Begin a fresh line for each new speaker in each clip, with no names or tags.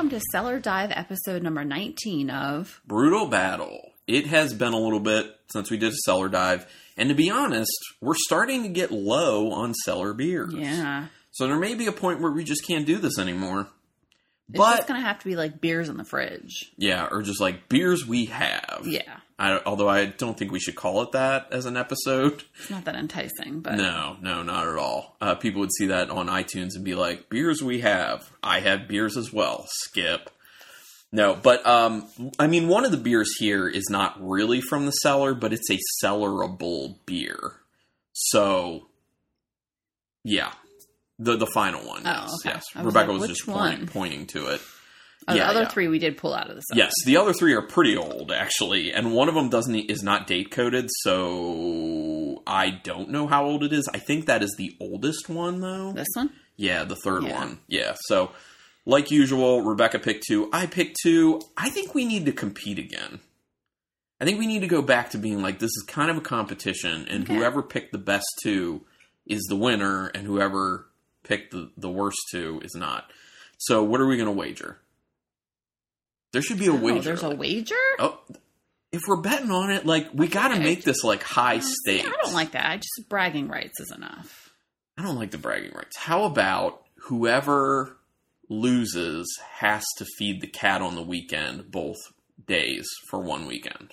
welcome to Cellar Dive episode number 19 of
Brutal Battle. It has been a little bit since we did a cellar dive, and to be honest, we're starting to get low on cellar beers.
Yeah.
So there may be a point where we just can't do this anymore.
It's
But
just going to have to be like beers in the fridge.
yeah, or just like beers we have.
Yeah.
I, although I don't think we should call it that as an episode.
It's not that enticing, but
No, no, not at all. Uh, people would see that on iTunes and be like, "Beers we have. I have beers as well." Skip. No, but um, I mean, one of the beers here is not really from the cellar, but it's a cellarable beer. So, yeah, the the final one.
Oh,
yes,
okay.
yes. Rebecca
like,
was just
one?
pointing to it.
Oh,
yeah,
the other
yeah.
three we did pull out of the.
Yes, the other three are pretty old actually, and one of them doesn't is not date coded, so I don't know how old it is. I think that is the oldest one though.
This one?
Yeah, the third
Yeah.
one. Yeah, so like usual, Rebecca picked two. I picked two. I think we need to compete again. I think we need to go back to being like this is kind of a competition, and
Okay.
whoever picked the best two is the winner, and whoever picked the, the worst two is not. So, what are we going to wager? There should be a
Oh,
wager.
there's a wager?
Oh, if we're betting on it, like we got to make this like high
oh, see,
stakes.
I don't like that. I just bragging rights is enough.
I don't like the bragging rights. How about whoever loses has to feed the cat on the weekend both days for one weekend?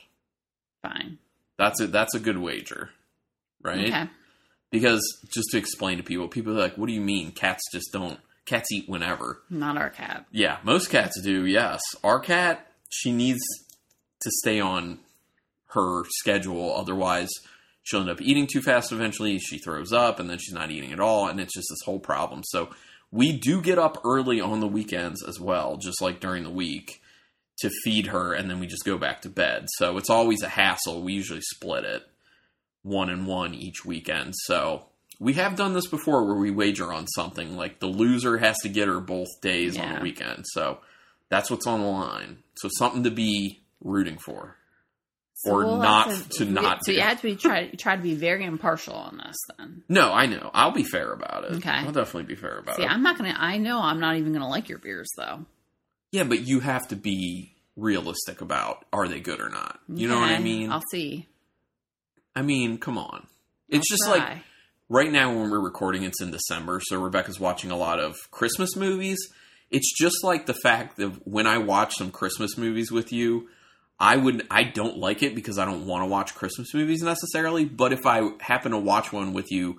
Fine.
That's a that's a good wager, right?
Okay.
Because just to explain to people, people are like, "What do you mean cats just don't? Cats eat whenever."
Not our cat.
Yeah, most cats do. Yes, our cat she needs to stay on her schedule, otherwise she'll end up eating too fast. Eventually, she throws up, and then she's not eating at all, and it's just this whole problem. So we do get up early on the weekends as well, just like during the week, to feed her, and then we just go back to bed. So it's always a hassle. We usually split it one and one each weekend. So. We have done this before where we wager on something like the loser has to get her both days on the weekend. So that's what's on the line. So something to be rooting for.
So
Or
we'll
not
have
to not
So
do.
you had to be try try to be very impartial on this then.
No, I know. I'll be fair about it.
Okay.
I'll definitely be fair about it.
See,
it.
I'm not gonna. I know I'm not even gonna like your beers though.
yeah, but you have to be realistic about are they good or not. You know what I mean?
I'll see.
I mean, come on. It's
I'll
just like
try.
Right now when we're recording it's in december so rebecca's watching a lot of christmas movies. It's just like the fact that when i watch some christmas movies with you i would i don't like it because i don't want to watch christmas movies necessarily but if i happen to watch one with you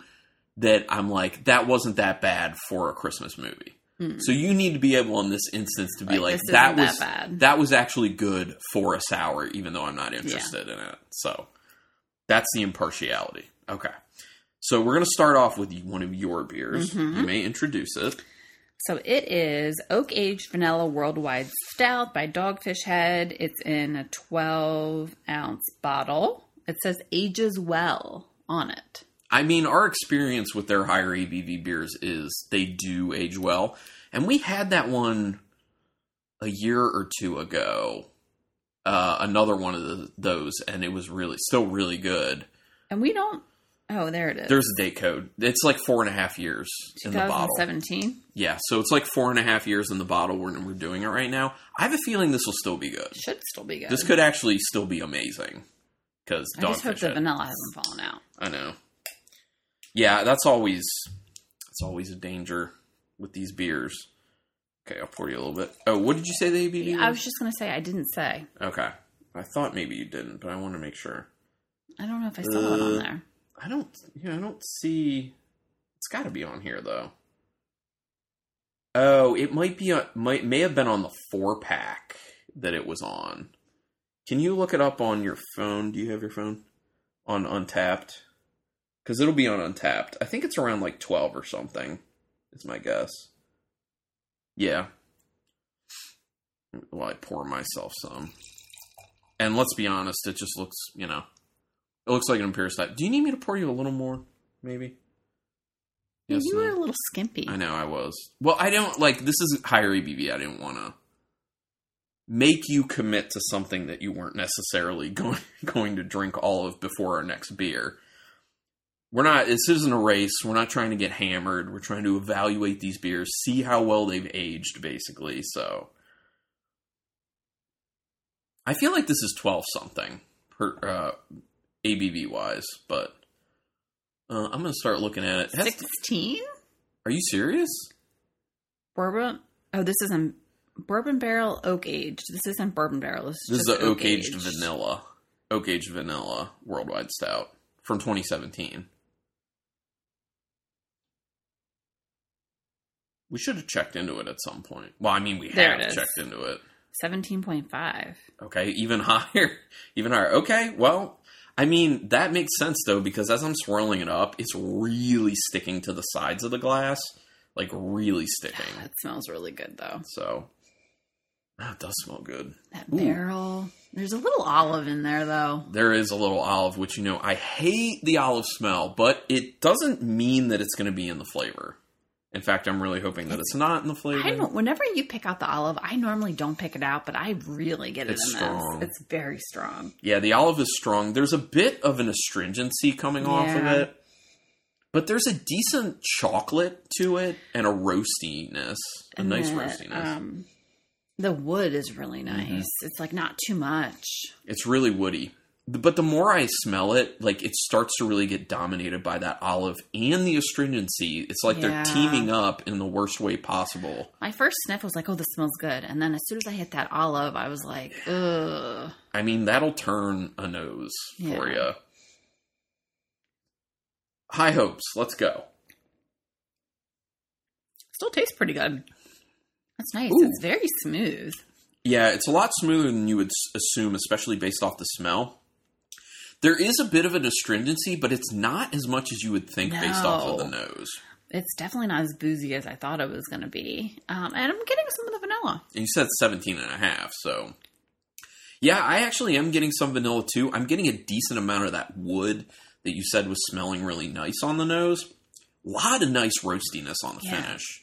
that i'm like that wasn't that bad for a christmas movie.
Hmm.
so you need to be able in this instance to be
Like,
like, that was
that bad."
that was actually good for a sour even though i'm not interested in it. So that's the impartiality. Okay so we're going to start off with one of your beers.
Mhm.
You may introduce it.
So it is oak aged vanilla worldwide stout by Dogfish Head. It's in a 12 ounce bottle. It says ages well on it.
I mean, our experience with their higher ABV beers is they do age well, and we had that one a year or two ago. Uh, another one of the, those, and it was really still really good.
And we don't. Oh, there it is.
There's a date code. It's like four and a half years in the bottle.
2017.
Yeah, so it's like four and a half years in the bottle. We're, we're doing it right now. I have a feeling this will still be good.
Should still be good.
This could actually still be amazing because
I just hope the
Head-
vanilla hasn't fallen out.
I know. Yeah, that's always that's always a danger with these beers. Okay, I'll pour you a little bit. Oh, what did you say the ABV?
I
was?
just going to say, I didn't say.
okay. I thought maybe you didn't, but I want to make sure.
I don't know if I saw it on
Uh,
there.
I don't. Yeah, I don't see. It's got to be on here though. Oh, it might be. On, might may have been on the four pack that it was on. Can you look it up on your phone? Do you have your phone on Untappd? Because it'll be on Untappd. I think it's around like twelve or something. Is my guess. Yeah. Well, I pour myself some. And let's be honest, it just looks, you know, it looks like an Imperial Stout. Do you need me to pour you a little more? Maybe. Yes,
you
no?
were a little skimpy.
I know I was. Well, I don't like this is higher ABV. I didn't want to make you commit to something that you weren't necessarily going going to drink all of before our next beer. We're not. This isn't a race. We're not trying to get hammered. We're trying to evaluate these beers, see how well they've aged, basically. So, I feel like this is twelve something per uh, ABV wise, but uh, I'm gonna start looking at it.
Sixteen
are you serious?
bourbon. Oh, this isn't bourbon barrel oak aged. This isn't bourbon barrel. This is,
This is
just
oak aged vanilla, oak aged vanilla worldwide stout from 2017. We should have checked into it at some point. Well, I mean, we
There
have checked into it.
Seventeen point five.
Okay, even higher, even higher. Okay, well, I mean that makes sense though because as I'm swirling it up, it's really sticking to the sides of the glass, like really sticking.
It smells really good though.
So ah, that does smell good.
That
Ooh.
barrel. There's a little olive in there though.
There is a little olive, which you know I hate the olive smell, but it doesn't mean that it's going to be in the flavor. In fact, I'm really hoping that it's not in the flavor.
I don't. Whenever you pick out the olive, I normally don't pick it out, but I really get it
It's
in
strong.
this. It's very strong.
Yeah, the olive is strong. There's a bit of an astringency coming off of it, but there's a decent chocolate to it and a roastiness, a
And
nice
the,
roastiness.
Um, the wood is really
Mm-hmm.
nice. It's like not too much.
it's really woody. But the more I smell it, like it starts to really get dominated by that olive and the astringency. It's like
Yeah.
they're teaming up in the worst way possible.
My first sniff was like, "Oh, this smells good," and then as soon as I hit that olive, I was like, "Ugh."
I mean, that'll turn a nose for you. High hopes. Let's go.
Still tastes pretty good. That's nice.
Ooh.
It's very smooth.
Yeah, it's a lot smoother than you would assume, especially based off the smell. There is a bit of an astringency, but it's not as much as you would think based off of the nose.
It's definitely not as boozy as I thought it was going to be. Um, and I'm getting some of the vanilla.
And you said 17 and a half, so. Yeah, I actually am getting some vanilla too. I'm getting a decent amount of that wood that you said was smelling really nice on the nose. A lot of nice roastiness on the
Yeah.
finish.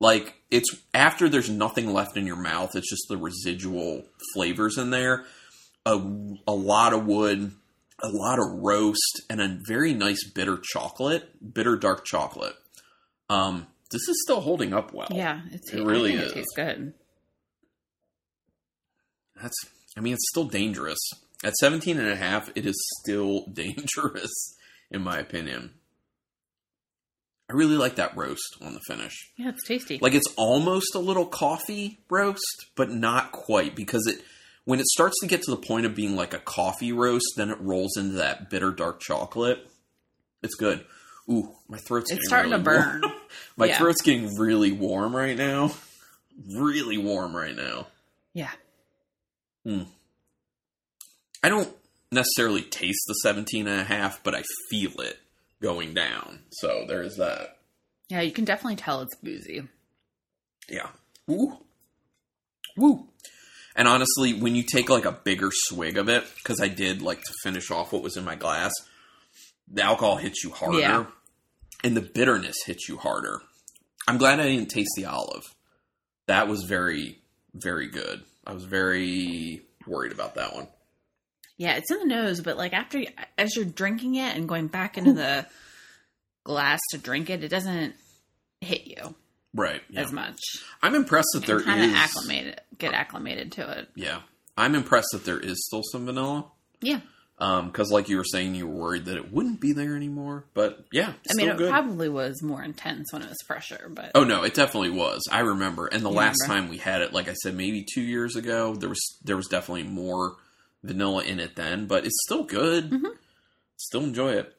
Like, it's after there's nothing left in your mouth, it's just the residual flavors in there. A, a lot of wood, a lot of roast, and a very nice bitter chocolate, bitter dark chocolate. Um, this is still holding up well.
Yeah, it's,
It really is.
It tastes good.
That's, I mean, it's still dangerous. At 17 and a half, it is still dangerous, in my opinion. I really like that roast on the finish.
Yeah, it's tasty.
Like it's almost a little coffee roast, but not quite because it when it starts to get to the point of being like a coffee roast, then it rolls into that bitter dark chocolate. It's good. Ooh, my throat's
it's
getting
starting to
really
burn.
my
Yeah.
throat's getting really warm right now. Really warm right now.
yeah. Hmm.
I don't necessarily taste the 17 and a half, but I feel it going down. So there's that.
Yeah, you can definitely tell it's boozy.
Yeah. Woo. Woo. And honestly, when you take like a bigger swig of it, because I did like to finish off what was in my glass, the alcohol hits you harder.
Yeah.
And the bitterness hits you harder. I'm glad I didn't taste the olive. That was very, very good. I was very worried about that one.
Yeah, it's in the nose, but like after as you're drinking it and going back into the glass to drink it, it doesn't hit you
Right. Yeah.
as much.
I'm impressed that there
kind of
is-
acclimated, get acclimated to it.
Yeah. I'm impressed that there is still some vanilla.
Yeah,
Because, like you were saying, you were worried that it wouldn't be there anymore. But yeah,
I mean, it
good.
probably was more intense when it was fresher, but
oh no, it definitely was. I remember. And the
You
last
remember?
time we had it, like I said, maybe two years ago, there was there was definitely more vanilla in it then. But it's still good.
Mhm.
Still enjoy it.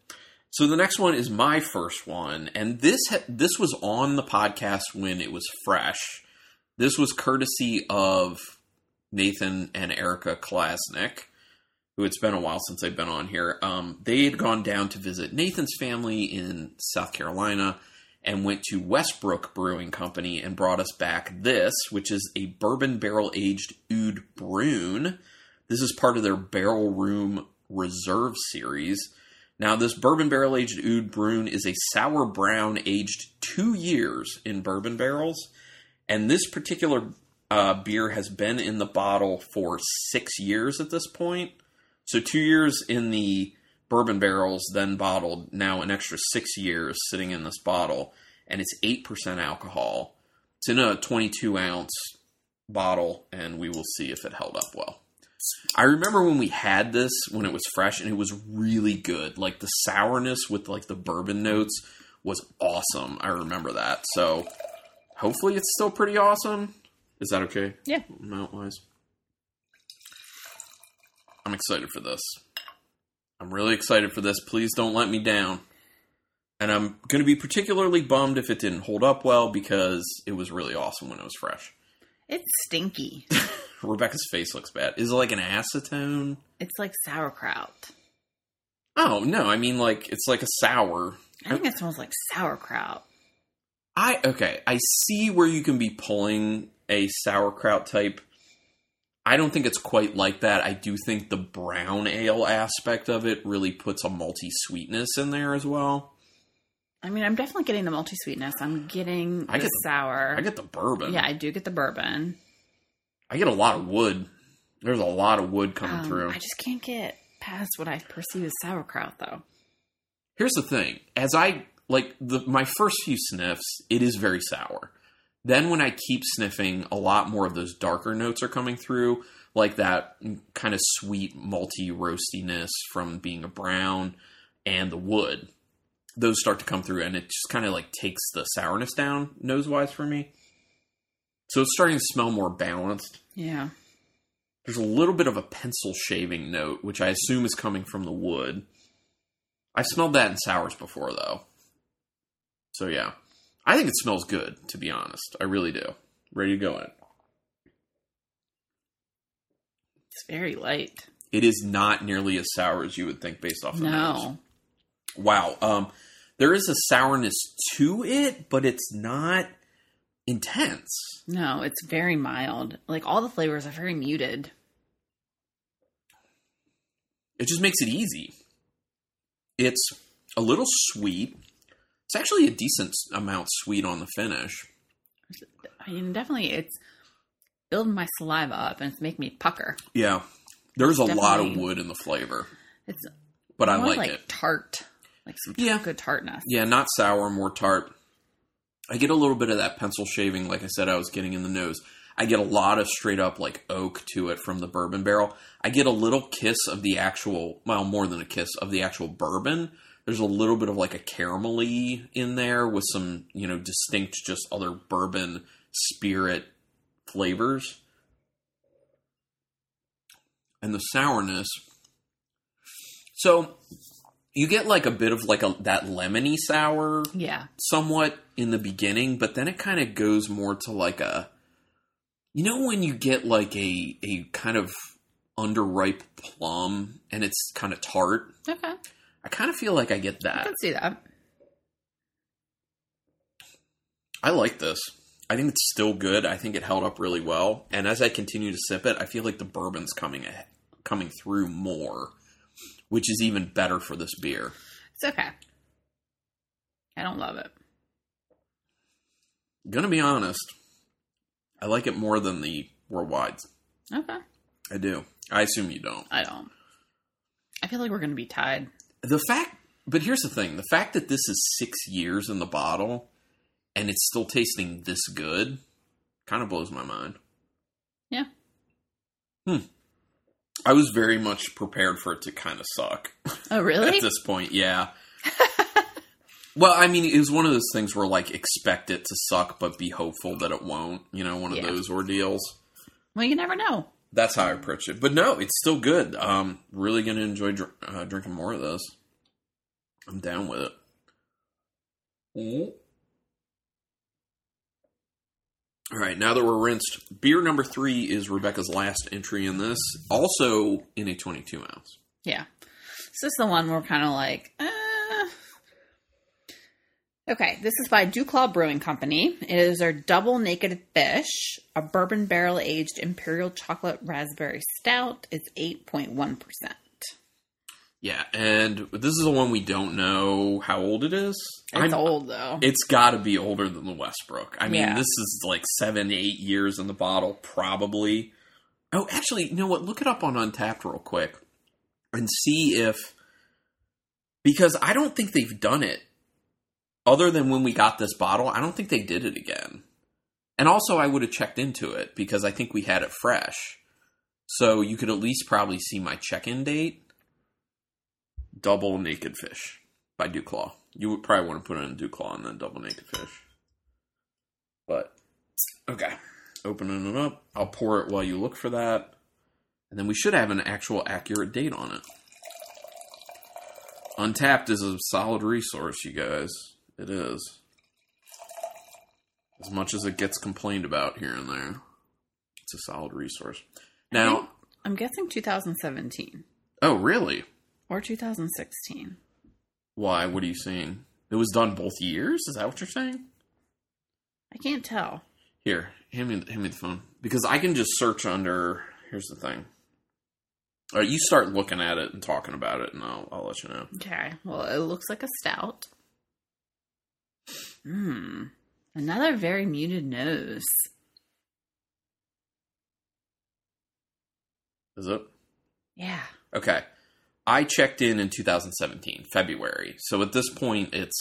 So the next one is my first one, and this ha- this was on the podcast when it was fresh. This was courtesy of Nathan and Erica Klasnick, who it's been a while since they've been on here. Um, they had gone down to visit Nathan's family in South Carolina and went to Westbrook Brewing Company and brought us back this, which is a bourbon barrel aged oud brune. This is part of their Barrel Room Reserve series. Now, this bourbon barrel aged oud brune is a sour brown aged two years in bourbon barrels. And this particular uh, beer has been in the bottle for six years at this point. So, two years in the bourbon barrels, then bottled, now an extra six years sitting in this bottle. And it's 8% alcohol. It's in a 22 ounce bottle, and we will see if it held up well. I remember when we had this when it was fresh and it was really good. Like the sourness with like the bourbon notes was awesome. I remember that. So hopefully it's still pretty awesome. Is that okay?
Yeah.
Amount wise. I'm excited for this. I'm really excited for this. Please don't let me down. And I'm going to be particularly bummed if it didn't hold up well because it was really awesome when it was fresh.
It's stinky.
Rebecca's face looks bad. Is it like an acetone?
it's like sauerkraut.
Oh no, I mean like it's like a sour.
I think it smells like sauerkraut.
I okay, I see where you can be pulling a sauerkraut type. I don't think it's quite like that. I do think the brown ale aspect of it really puts a malty sweetness in there as well.
I mean, I'm definitely getting the multi sweetness. I'm getting
I
the
get-
sour.
I get the bourbon.
yeah, I do get the bourbon.
I get a lot of wood. There's a lot of wood coming
Um,
through.
I just can't get past what I perceive as sauerkraut, though.
Here's the thing: as I like the my first few sniffs, it is very sour. Then when I keep sniffing, a lot more of those darker notes are coming through, like that kind of sweet malty roastiness from being a brown and the wood. Those start to come through, and it just kind of like takes the sourness down nose wise for me. So it's starting to smell more balanced.
Yeah.
There's a little bit of a pencil shaving note, which I assume is coming from the wood. I smelled that in sours before, though. So yeah, I think it smells good. To be honest, I really do. Ready to go in.
It's very light.
It is not nearly as sour as you would think based off the nose.
No.
Wow. Um, there is a sourness to it, but it's not intense.
No, it's very mild. Like all the flavors are very muted.
It just makes it easy. It's a little sweet. It's actually a decent amount sweet on the finish.
I mean, definitely it's building my saliva up and it's making me pucker.
Yeah. There's a lot of wood in the flavor,
It's
but I like,
like
it.
tart. Like some
Yeah.
good tartness.
Yeah, not sour, more tart. I get a little bit of that pencil shaving, like I said, I was getting in the nose. I get a lot of straight up like oak to it from the bourbon barrel. I get a little kiss of the actual, well, more than a kiss of the actual bourbon. There's a little bit of like a caramelly in there with some, you know, distinct just other bourbon spirit flavors. And the sourness. So you get like a bit of like a that lemony sour
Yeah.
somewhat in the beginning, but then it kind of goes more to like a you know when you get like a a kind of underripe plum and it's kind of tart.
Okay.
I kind of feel like I get that.
I can see that.
I like this. I think it's still good. I think it held up really well. And as I continue to sip it, I feel like the bourbon's coming a- coming through more, which is even better for this beer.
It's okay. I don't love it.
Gonna be honest, I like it more than the worldwides.
Okay.
I do. I assume you don't.
I don't. I feel like we're to be tied.
The fact, but here's the thing: the fact that this is six years in the bottle and it's still tasting this good, kind of blows my mind.
Yeah.
Hmm. I was very much prepared for it to kind of suck
Oh, really?
at this point. Yeah. Well, I mean, it was one of those things where like expect it to suck, but be hopeful that it won't. You know, one of
Yeah.
those ordeals.
well, you never know.
That's how I approach it. But no, it's still good. Um, really going to enjoy dr- uh, drinking more of this. I'm down with it. All right, now that we're rinsed, beer number three is Rebecca's last entry in this, also in a 22 ounce.
Yeah. This is the one we're kind of like, uh... Okay, this is by DuClaw Brewing Company. It is their Double Naked Fish, a bourbon barrel aged imperial chocolate raspberry stout. It's 8.1%.
Yeah, and this is the one we don't know how old it is.
It's
I'm-
old, though.
It's got to be older than the Westbrook. I mean,
Yeah.
this is like seven, eight years in the bottle, probably. Oh, actually, you know what? Look it up on Untappd real quick and see if. Because I don't think they've done it other than when we got this bottle. I don't think they did it again. And also, I would have checked into it because I think we had it fresh. So you could at least probably see my check-in date. Double Naked Fish by Duclaw. You would probably want to put it in Duclaw and then Double Naked Fish. But okay, opening it up. I'll pour it while you look for that, and then we should have an actual accurate date on it. Untappd is a solid resource, you guys. It is. As much as it gets complained about here and there, it's a solid resource. Now,
I'm guessing 2017
oh, really?
or 2016.
Why? What are you saying? It was done both years? Is that what you're saying?
I can't tell.
Here, hand me, hand me the phone. Because I can just search under. Here's the thing. All right, you start looking at it and talking about it, and I'll, I'll let you know.
Okay. Well, it looks like a stout. Hmm. Another very muted nose.
Is it?
Yeah.
Okay. I checked in in 2017, February. So at this point, it's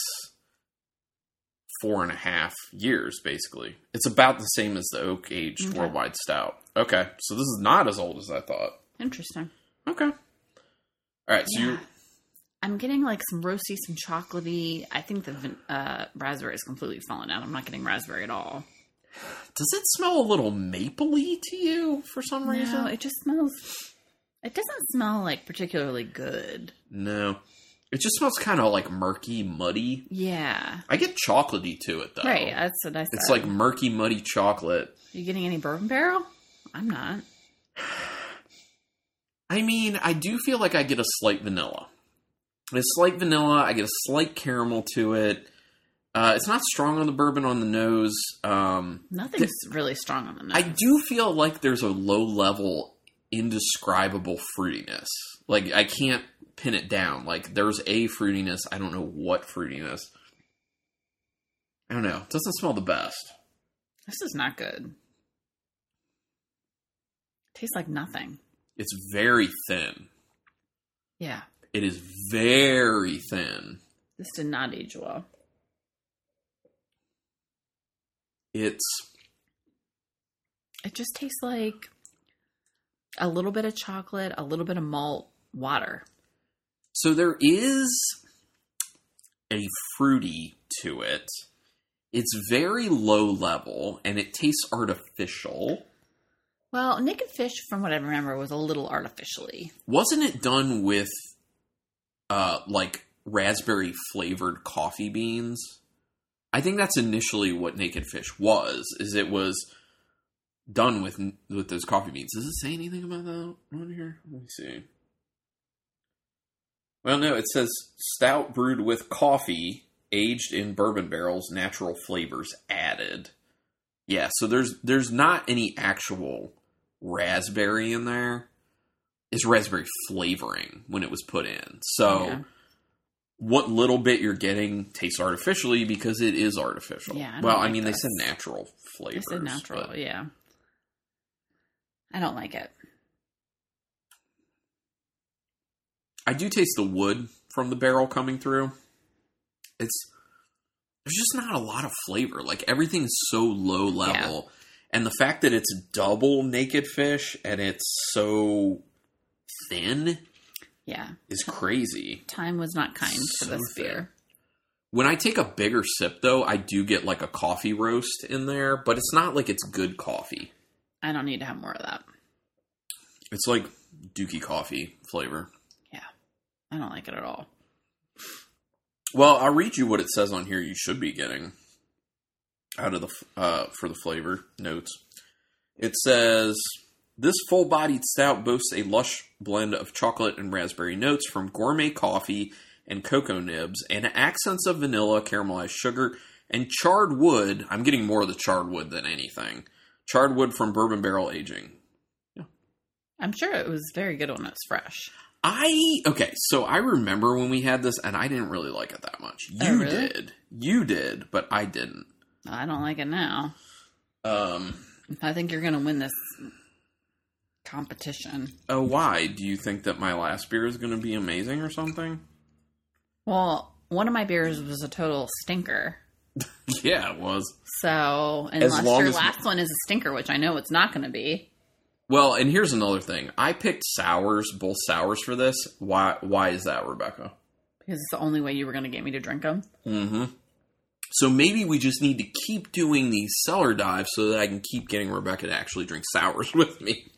four and a half years, basically. It's about the same as the oak aged
Okay.
worldwide stout. Okay. So this is not as old as I thought.
Interesting.
Okay. All right. So
Yeah.
you
I'm getting like some roasty, some chocolatey. I think the uh, raspberry is completely fallen out. I'm not getting raspberry at all.
does it smell a little mapley to you for some reason?
No, it just smells. It doesn't smell like particularly good.
No. It just smells kind of like murky, muddy.
Yeah.
I get chocolatey to it though.
Right. That's what I said.
It's like murky, muddy chocolate.
Are you getting any bourbon barrel? I'm not.
I mean, I do feel like I get a slight vanilla. A slight vanilla. I get a slight caramel to it. Uh, it's not strong on the bourbon on the nose. Um,
Nothing's really strong on the nose.
I do feel like there's a low level, indescribable fruitiness. Like I can't pin it down. Like there's a fruitiness. I don't know what fruitiness. I don't know. It doesn't smell the best.
This is not good. Tastes like nothing.
It's very thin.
Yeah.
It is very thin.
This did not age well.
It's
It just tastes like a little bit of chocolate, a little bit of malt, water.
so there is a fruity to it. It's very low level and it tastes artificial.
Well, Naked Fish, from what I remember, was a little artificially.
Wasn't it done with uh like raspberry flavored coffee beans? I think that's initially what Naked Fish was. Is it was done with with those coffee beans. Does it say anything about that on here? Let me see. Well, no, it says stout brewed with coffee, aged in bourbon barrels, natural flavors added. Yeah, so there's there's not any actual raspberry in there. It's raspberry flavoring when it was put in. So
Yeah.
what little bit you're getting tastes artificially because it is artificial.
Yeah, I
well, I mean,
this.
they said natural flavors.
said natural,
but-
yeah. I don't like it.
I do taste the wood from the barrel coming through. It's there's just not a lot of flavor. Like everything's so low level. And the fact that it's double naked fish and it's so thin
Yeah.
is crazy.
Time was not kind to
So
this
thin.
beer.
When I take a bigger sip though, I do get like a coffee roast in there, but it's not like it's good coffee.
I don't need to have more of that.
It's like dookie coffee flavor.
Yeah. I don't like it at all.
Well, I'll read you what it says on here. You should be getting out of the uh, for the flavor notes. It says this full-bodied stout boasts a lush blend of chocolate and raspberry notes from gourmet coffee and cocoa nibs, and accents of vanilla, caramelized sugar, and charred wood. I'm getting more of the charred wood than anything. Charred wood from bourbon barrel aging. Yeah.
I'm sure it was very good when it's fresh.
I okay, so I remember when we had this, and I didn't really like it that much. You
Oh, really?
did, you did, but I didn't.
I don't like it now.
Um.
I think you're going to win this competition.
Oh, why do you think that my last beer is going to be amazing or something?
Well, one of my beers was a total stinker.
Yeah, it was.
So, unless your
as-
last one is a stinker, which I know it's not going to be,
Well, and here's another thing. I picked sours, both sours for this. Why? Why is that, Rebecca?
Because it's the only way you were going to get me to drink them.
Mm-hmm. So maybe we just need to keep doing these cellar dives so that I can keep getting Rebecca to actually drink sours with me.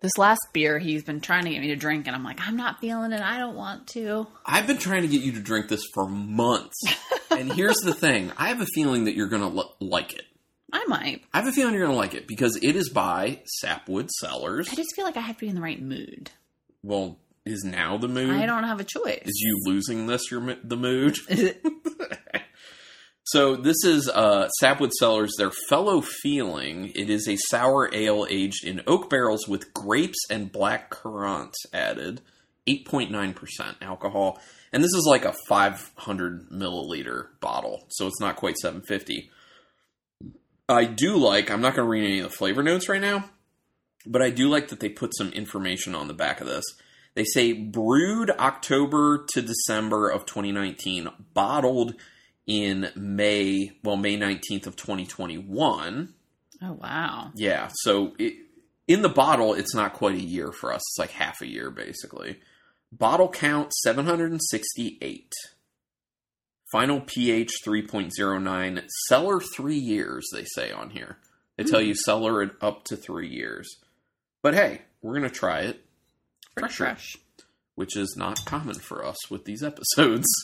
This last beer he's been trying to get me to drink, and I'm like, I'm not feeling it. I don't want to.
I've been trying to get you to drink this for months. and here's the thing I have a feeling that you're going to l- like it.
I might.
I have a feeling you're going to like it because it is by Sapwood Cellars.
I just feel like I have to be in the right mood.
Well, is now the mood?
I don't have a choice.
Is you losing this your the mood? So this is uh, Sapwood Cellars, their fellow feeling. It is a sour ale aged in oak barrels with grapes and black currant added. 8.9% alcohol. And this is like a 500 milliliter bottle, so it's not quite 750. I do like, I'm not going to read any of the flavor notes right now, but I do like that they put some information on the back of this. They say brewed October to December of 2019, bottled in May, well, May 19th of 2021.
oh wow.
Yeah, so it, in the bottle, it's not quite a year for us. It's like half a year, basically. Bottle count 768. Final pH 3.09. Cellar three years, they say on here. They tell you hmm. cellar it up to three years. But hey, we're going to try it, Fresher.
fresh.
which is not common for us with these episodes.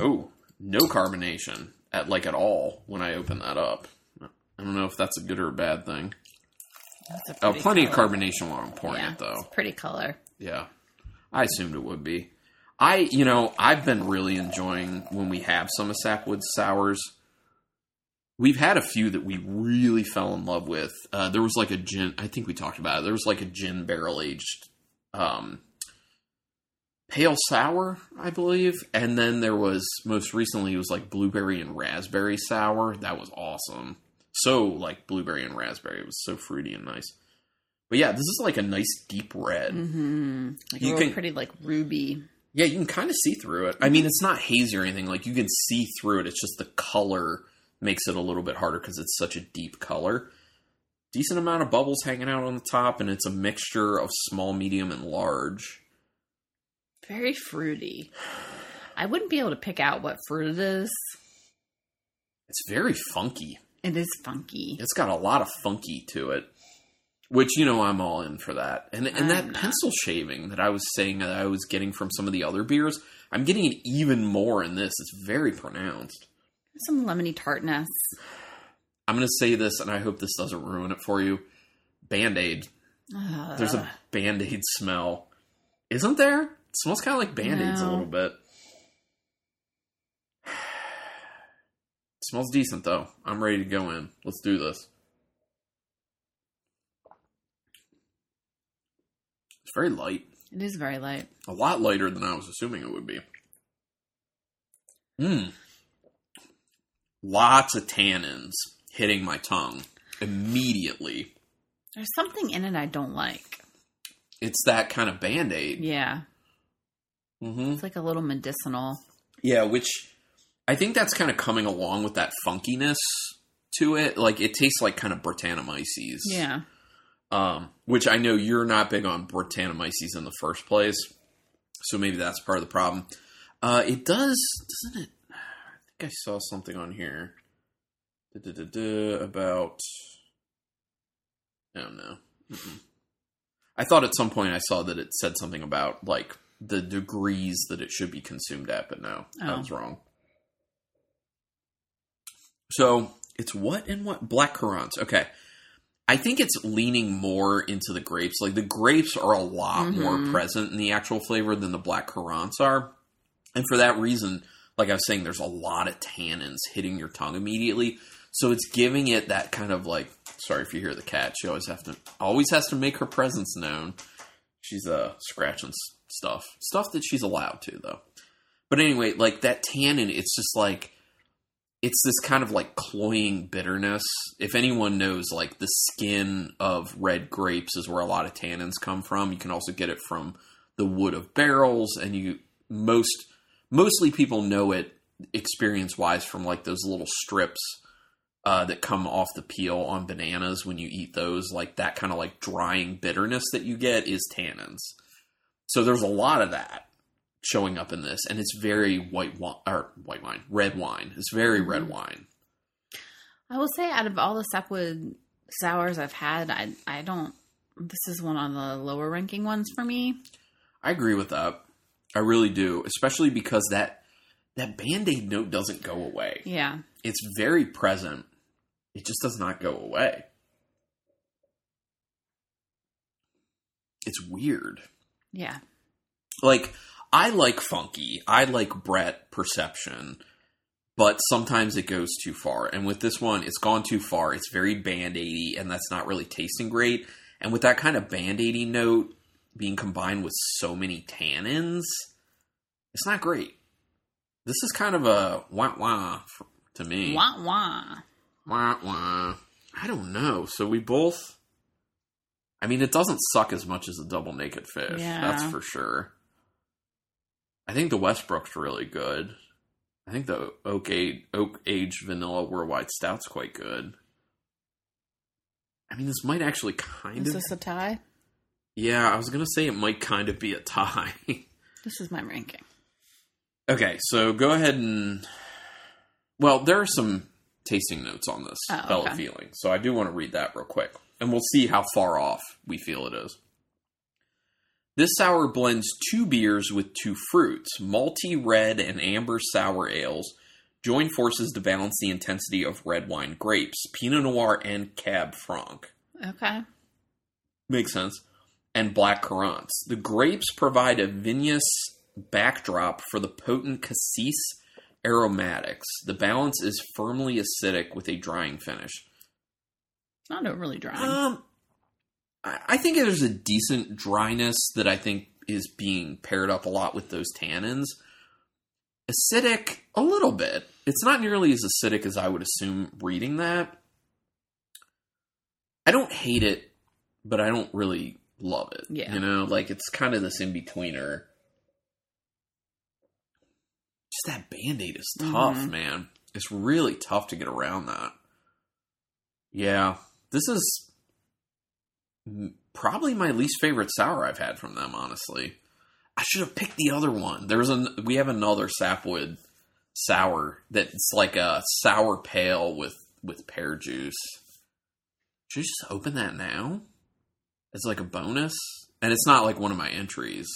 Oh, no carbonation at like at all when I open that up. I don't know if that's a good or a bad thing.
A
Oh, plenty of carbonation while I'm pouring
Yeah,
it, though.
it's pretty color.
Yeah, I assumed it would be. I, you know, I've been really enjoying when we have some of Sapwood sours. We've had a few that we really fell in love with. Uh, there was like a gin. I think we talked about it. There was like a gin barrel aged, um, pale sour, I believe, and then there was most recently it was like blueberry and raspberry sour. That was awesome. So like blueberry and raspberry. It was so fruity and nice. But yeah, this is like a nice deep red.
Mm-hmm. Like
You can-
pretty like ruby.
Yeah, you can kind of see through it. I mean, it's not hazy or anything. Like you can see through it. It's just the color makes it a little bit harder because it's such a deep color. Decent amount of bubbles hanging out on the top, and it's a mixture of small, medium, and large.
Very fruity. I wouldn't be able to pick out what fruit it is.
It's very funky.
It is funky.
It's got a lot of funky to it, which you know I'm all in for that. And and that pencil shaving that I was saying that I was getting from some of the other beers, I'm getting it even more in this. It's very pronounced.
Some lemony tartness.
I'm going to say this, and I hope this doesn't ruin it for you. Band Aid. There's a Band Aid smell. Isn't there? Smells kind of like Band Aids a little bit. It smells decent, though. I'm ready to go in. Let's do this. It's very light.
It is very light.
A lot lighter than I was assuming it would be. Mmm. Lots of tannins hitting my tongue immediately.
There's something in it I don't like.
It's that kind of band aid.
Yeah.
Mm-hmm.
It's like a little medicinal.
Yeah, which I think that's kind of coming along with that funkiness to it. Like it tastes like kind of Brettanomyces.
Yeah.
Um, which I know you're not big on Brettanomyces in the first place, so maybe that's part of the problem. Uh, it does, doesn't it? I think I saw something on here Da-da-da-da, about. I don't know. Mm-mm. I thought at some point I saw that it said something about like the degrees that it should be consumed at, but no, I
Oh.
was wrong. So it's what and what black currants. Okay, I think it's leaning more into the grapes. Like the grapes are a lot more
Mhm.
present in the actual flavor than the black currants are, and for that reason, like I was saying, there's a lot of tannins hitting your tongue immediately. So it's giving it that kind of like. Sorry if you hear the cat. She always have to always has to make her presence known. She's uh scratching stuff, stuff that she's allowed to though. But anyway, like that tannin, it's just like it's this kind of like cloying bitterness. If anyone knows, like the skin of red grapes is where a lot of tannins come from. You can also get it from the wood of barrels, and you most mostly people know it experience wise from like those little strips uh, that come off the peel on bananas when you eat those, like that kind of like drying bitterness that you get is tannins. So there's a lot of that showing up in this, and it's very white wine or white wine, red wine. It's very red
Mhm.
wine.
I will say, out of all the sapwood sours I've had, I I don't. This is one on the lower ranking ones for me.
I agree with that. I really do, especially because that that band aid note doesn't go away.
Yeah,
It's very present. It just does not go away. It's weird.
Yeah,
Like I like funky. I like Brett perception, but sometimes it goes too far. And with this one, it's gone too far. It's very band aidy, and that's not really tasting great. And with that kind of band aidy note being combined with so many tannins, it's not great. This is kind of a wah wah to me.
wah wah.
Wah wah. I don't know. So we both. I mean, it doesn't suck as much as a double naked fish.
Yeah.
That's for sure. I think the Westbrook's really good. I think the oak age, oak aged vanilla worldwide stout's quite good. I mean, this might actually kind
Is
of.
Is this a tie?
yeah, I was gonna say it might kind of be a tie.
This is my ranking.
okay, so go ahead and. Well, there are some tasting notes on this
Oh,
fellow
okay.
feeling, so I do want to read that real quick, and we'll see how far off we feel it is. This sour blends two beers with two fruits, malty red and amber sour ales. Join forces to balance the intensity of red wine grapes, Pinot Noir and Cab Franc.
Okay.
Makes sense. And black currants. The grapes provide a vinous backdrop for the potent cassis aromatics. The balance is firmly acidic with a drying finish.
Not overly dry.
Um, I think there's a decent dryness that I think is being paired up a lot with those tannins. Acidic, a little bit. It's not nearly as acidic as I would assume reading that. I don't hate it, but I don't really love it.
Yeah.
You know, like it's kind of this in betweener. Just that band aid is tough,
Mhm.
man. It's really tough to get around that. Yeah, this is probably my least favorite sour I've had from them. Honestly, I should have picked the other one. There's an we have another sapwood sour that's like a sour pale with with pear juice. Should I just open that now? It's like a bonus, and it's not like one of my entries.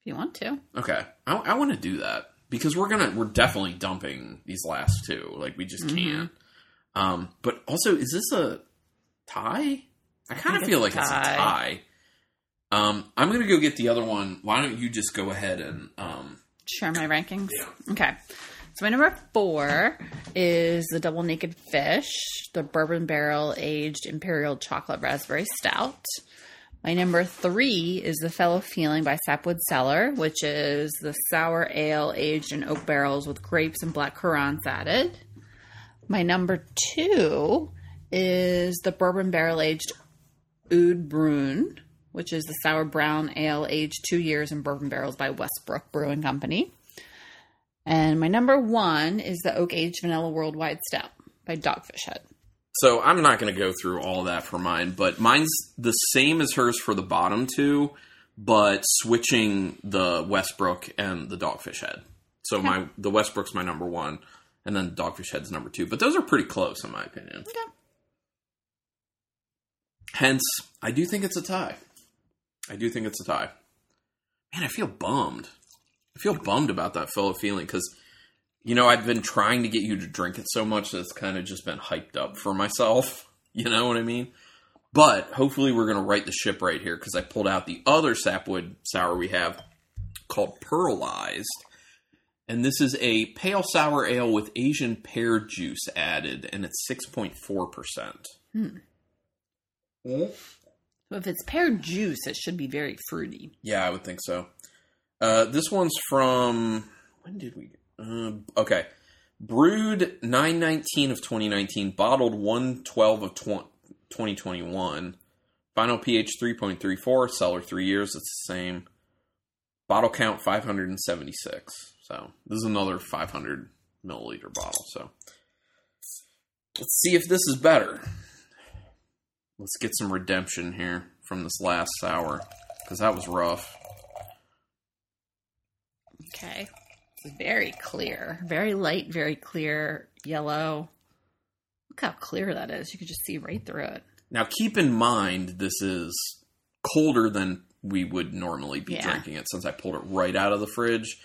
if you want to.
Okay, I, I want to do that because we're gonna we're definitely dumping these last two. Like we just
Mhm.
can't. Um, but also, is this a tie? I kind of feel like it's a
tie.
tie. Um, I'm gonna go get the other one. Why don't you just go ahead and um,
Share my rankings.
Yeah.
Okay. So my number four is the Double Naked Fish, the bourbon barrel aged imperial chocolate raspberry stout. My number three is the Fellow Feeling by Sapwood Cellar, which is the sour ale aged in oak barrels with grapes and black currants added. My number two is the bourbon barrel aged Oud Brune, which is the sour brown ale aged two years in bourbon barrels by Westbrook Brewing Company. And my number one is the oak aged vanilla worldwide stout by Dogfish Head.
So I'm not going to go through all that for mine, but mine's the same as hers for the bottom two, but switching the Westbrook and the Dogfish Head. So my the Westbrook's my number one, and then Dogfish Head's number two. But those are pretty close in my opinion.
Okay.
Hence, I do think it's a tie. I do think it's a tie. Man, I feel bummed. I feel bummed about that fellow feeling because, you know, I've been trying to get you to drink it so much that it's kind of just been hyped up for myself. You know what I mean? But hopefully, we're going to right the ship right here because I pulled out the other sapwood sour we have called Pearlized. And this is a pale sour ale with Asian pear juice added, and it's 6.4%.
So if it's pear juice, it should be very fruity.
Yeah, I would think so. Uh, this one's from when did we? Uh, okay, brewed nine nineteen of twenty nineteen, bottled one twelve of tw- twenty twenty one. Final pH three point three four. Cellar three years. It's the same. Bottle count five hundred and seventy six. So this is another five hundred milliliter bottle. So Let's see if this is better. Let's get some redemption here from this last sour because that was rough.
Okay. Very clear. Very light, very clear yellow. Look how clear that is. You could just see right through it.
Now, keep in mind this is colder than we would normally be
Yeah.
drinking it since I pulled it right out of the fridge.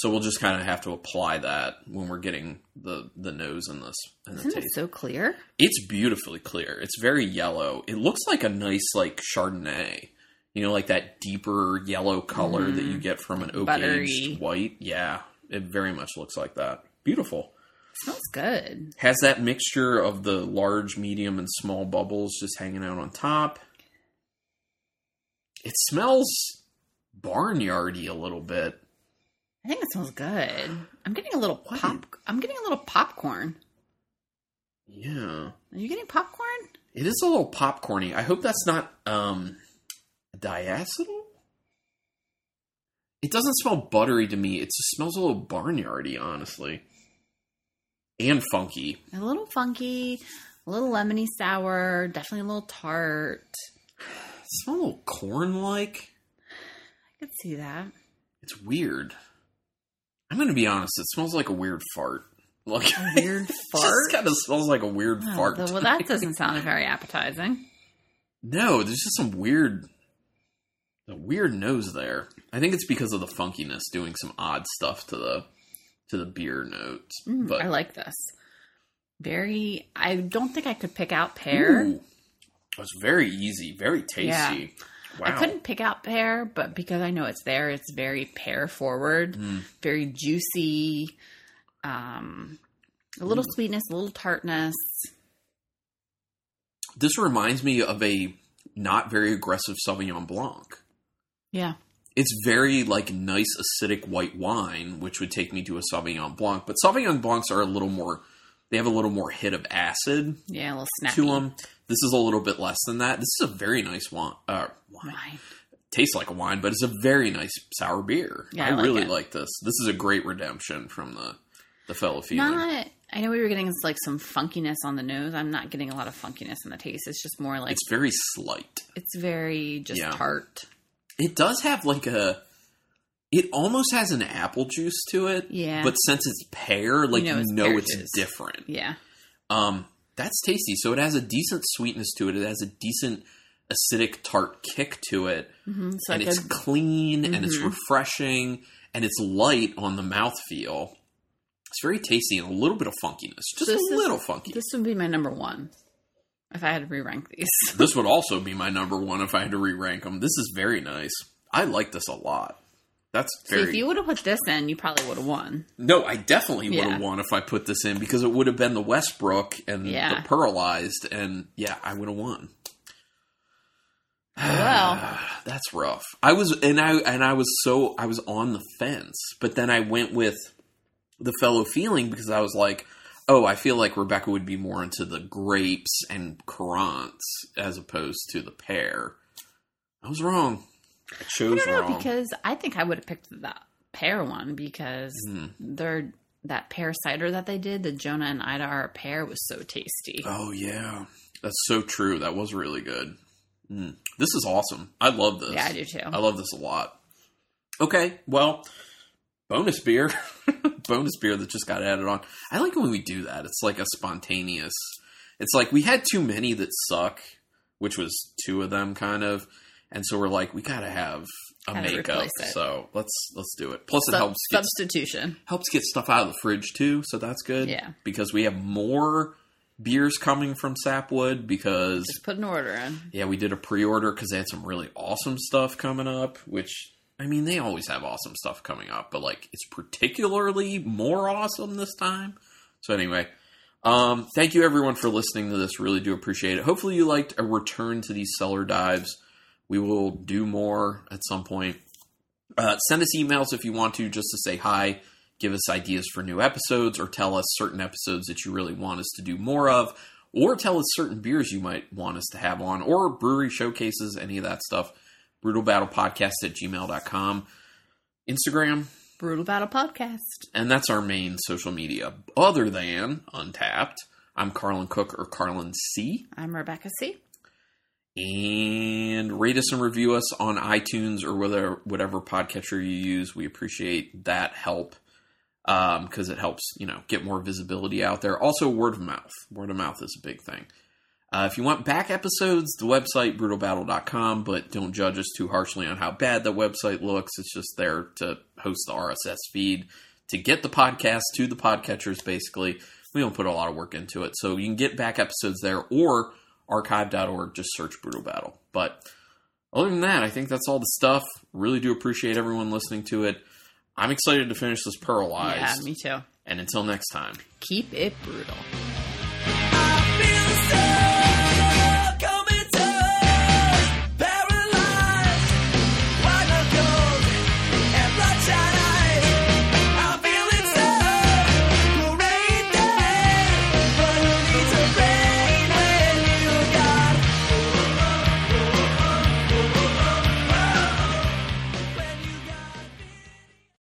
So we'll just kind of have to apply that when we're getting the the nose and this and the
Isn't it
taste.
so clear?
It's beautifully clear. It's very yellow. It looks like a nice like Chardonnay. You know, like that deeper yellow color that you mm-hmm. get from an oak aged white. Yeah, it very much looks like that. Beautiful.
smells good.
Has that mixture of the large, medium, and small bubbles just hanging out on top. It smells barnyardy a little bit.
I think it smells good. I'm getting a little pop. I'm getting a little popcorn.
Yeah.
Are you getting popcorn?
It is a little popcorny. I hope that's not um diacetyl. It doesn't smell buttery to me. It just smells a little barnyardy, honestly. And funky.
A little funky, a little lemony sour, definitely a little tart.
It smells a little corn like.
I could see that.
It's weird. I'm gonna be honest, it smells like a weird fart. Like
A weird fart.
kind of smells like a weird
Oh,
fart.
well, that doesn't sound very appetizing.
No, there's just some weird, a weird nose there. I think it's because of the funkiness doing some odd stuff to the to the beer notes.
Mm,
but
I like this. Very. I don't think I could pick out pear.
Ooh, it was very easy, very tasty.
Yeah.
Wow.
I couldn't pick out pear, but because I know it's there, it's very pear forward,
Mm.
very juicy, um, a little sweetness, a little tartness.
This reminds me of a not very aggressive Sauvignon Blanc.
Yeah,
It's very like nice acidic white wine, which would take me to a Sauvignon Blanc. But Sauvignon Blancs are a little more. They have a little more hit of acid
yeah, a little snappy.
to them. This is a little bit less than that. This is a very nice wine. Uh, wine.
Wine.
Tastes like a wine, but it's a very nice sour beer.
Yeah,
I,
I like
really
it.
like this. This is a great redemption from the the fellow feeling.
Not. I know we were getting like some funkiness on the nose. I'm not getting a lot of funkiness in the taste. It's just more like
it's very slight.
it's very just
Yeah.
tart.
It does have like a. It almost has an apple juice to it.
Yeah.
But since it's pear, like you
know
know,
it's
it's,
pear juice.
different.
Yeah,
Um, that's tasty. So it has a decent sweetness to it. It has a decent acidic tart kick to it,
hmm so
and
like
it's
a,
clean and it's
Mhm.
refreshing and it's light on the mouthfeel. It's very tasty and a little bit of funkiness, just
This
a
is-
little funky.
this would be my number one if I had to re-rank these.
this would also be my number one if I had to re-rank them. This is very nice. I like this a lot. That's
So
very
if you would have put this in, you probably would have won.
no. I definitely would
Yeah.
have won if I put this in because it would have been the Westbrook and
Yeah.
the Pearlized, and yeah, I would have won.
Oh, well.
that's rough. I was and I and I was so I was on the fence, but then I went with the fellow feeling because I was like, oh, I feel like Rebecca would be more into the grapes and currants as opposed to the pear. I was wrong. I
I
chose
don't know
wrong.
because I think I would have picked the pear one because they're that pear cider that they did, the Jonah and Ida are a pear, was so tasty.
Oh yeah, that's so true. That was really good. Mm. This is awesome. I love this.
yeah, I do too.
I love this a lot. Okay, well, bonus beer, bonus beer that just got added on. I like when we do that. It's like a spontaneous. It's like we had too many that suck, which was two of them, kind of, and so we're like, we gotta have a
Gotta
makeup. So let's let's do it. Plus, it
Sub-
helps get
substitution.
helps get stuff out of the fridge too, so that's good.
Yeah.
because we have more beers coming from Sapwood because
Just put an order in.
yeah, we did a pre-order because they had some really awesome stuff coming up. Which I mean, they always have awesome stuff coming up, but like it's particularly more awesome this time. So anyway, um, thank you everyone for listening to this. Really do appreciate it. Hopefully, you liked a return to these cellar dives. We will do more at some point. Uh, send us emails if you want to, just to say hi, give us ideas for new episodes, or tell us certain episodes that you really want us to do more of, or tell us certain beers you might want us to have on, or brewery showcases, any of that stuff. Brutal Battle Podcast at gmail.com. Instagram,
Brutal Battle Podcast.
and that's our main social media. Other than Untappd, I'm Carlin Cook or Carlin C.
I'm Rebecca C.
And rate us and review us on iTunes or whatever whatever podcatcher you use. We appreciate that help because um, it helps you know get more visibility out there. Also, word of mouth. Word of mouth is a big thing. Uh, if you want back episodes, the website brutalbattle.com, but don't judge us too harshly on how bad the website looks. It's just there to host the RSS feed to get the podcast to the podcatchers. Basically, we don't put a lot of work into it, so you can get back episodes there or archive.org. Just search Brutal Battle. But other than that, I think that's all the stuff. Really do appreciate everyone listening to it. I'm excited to finish this Pearlized.
Yeah, me too.
And until next time,
keep it brutal.
I feel so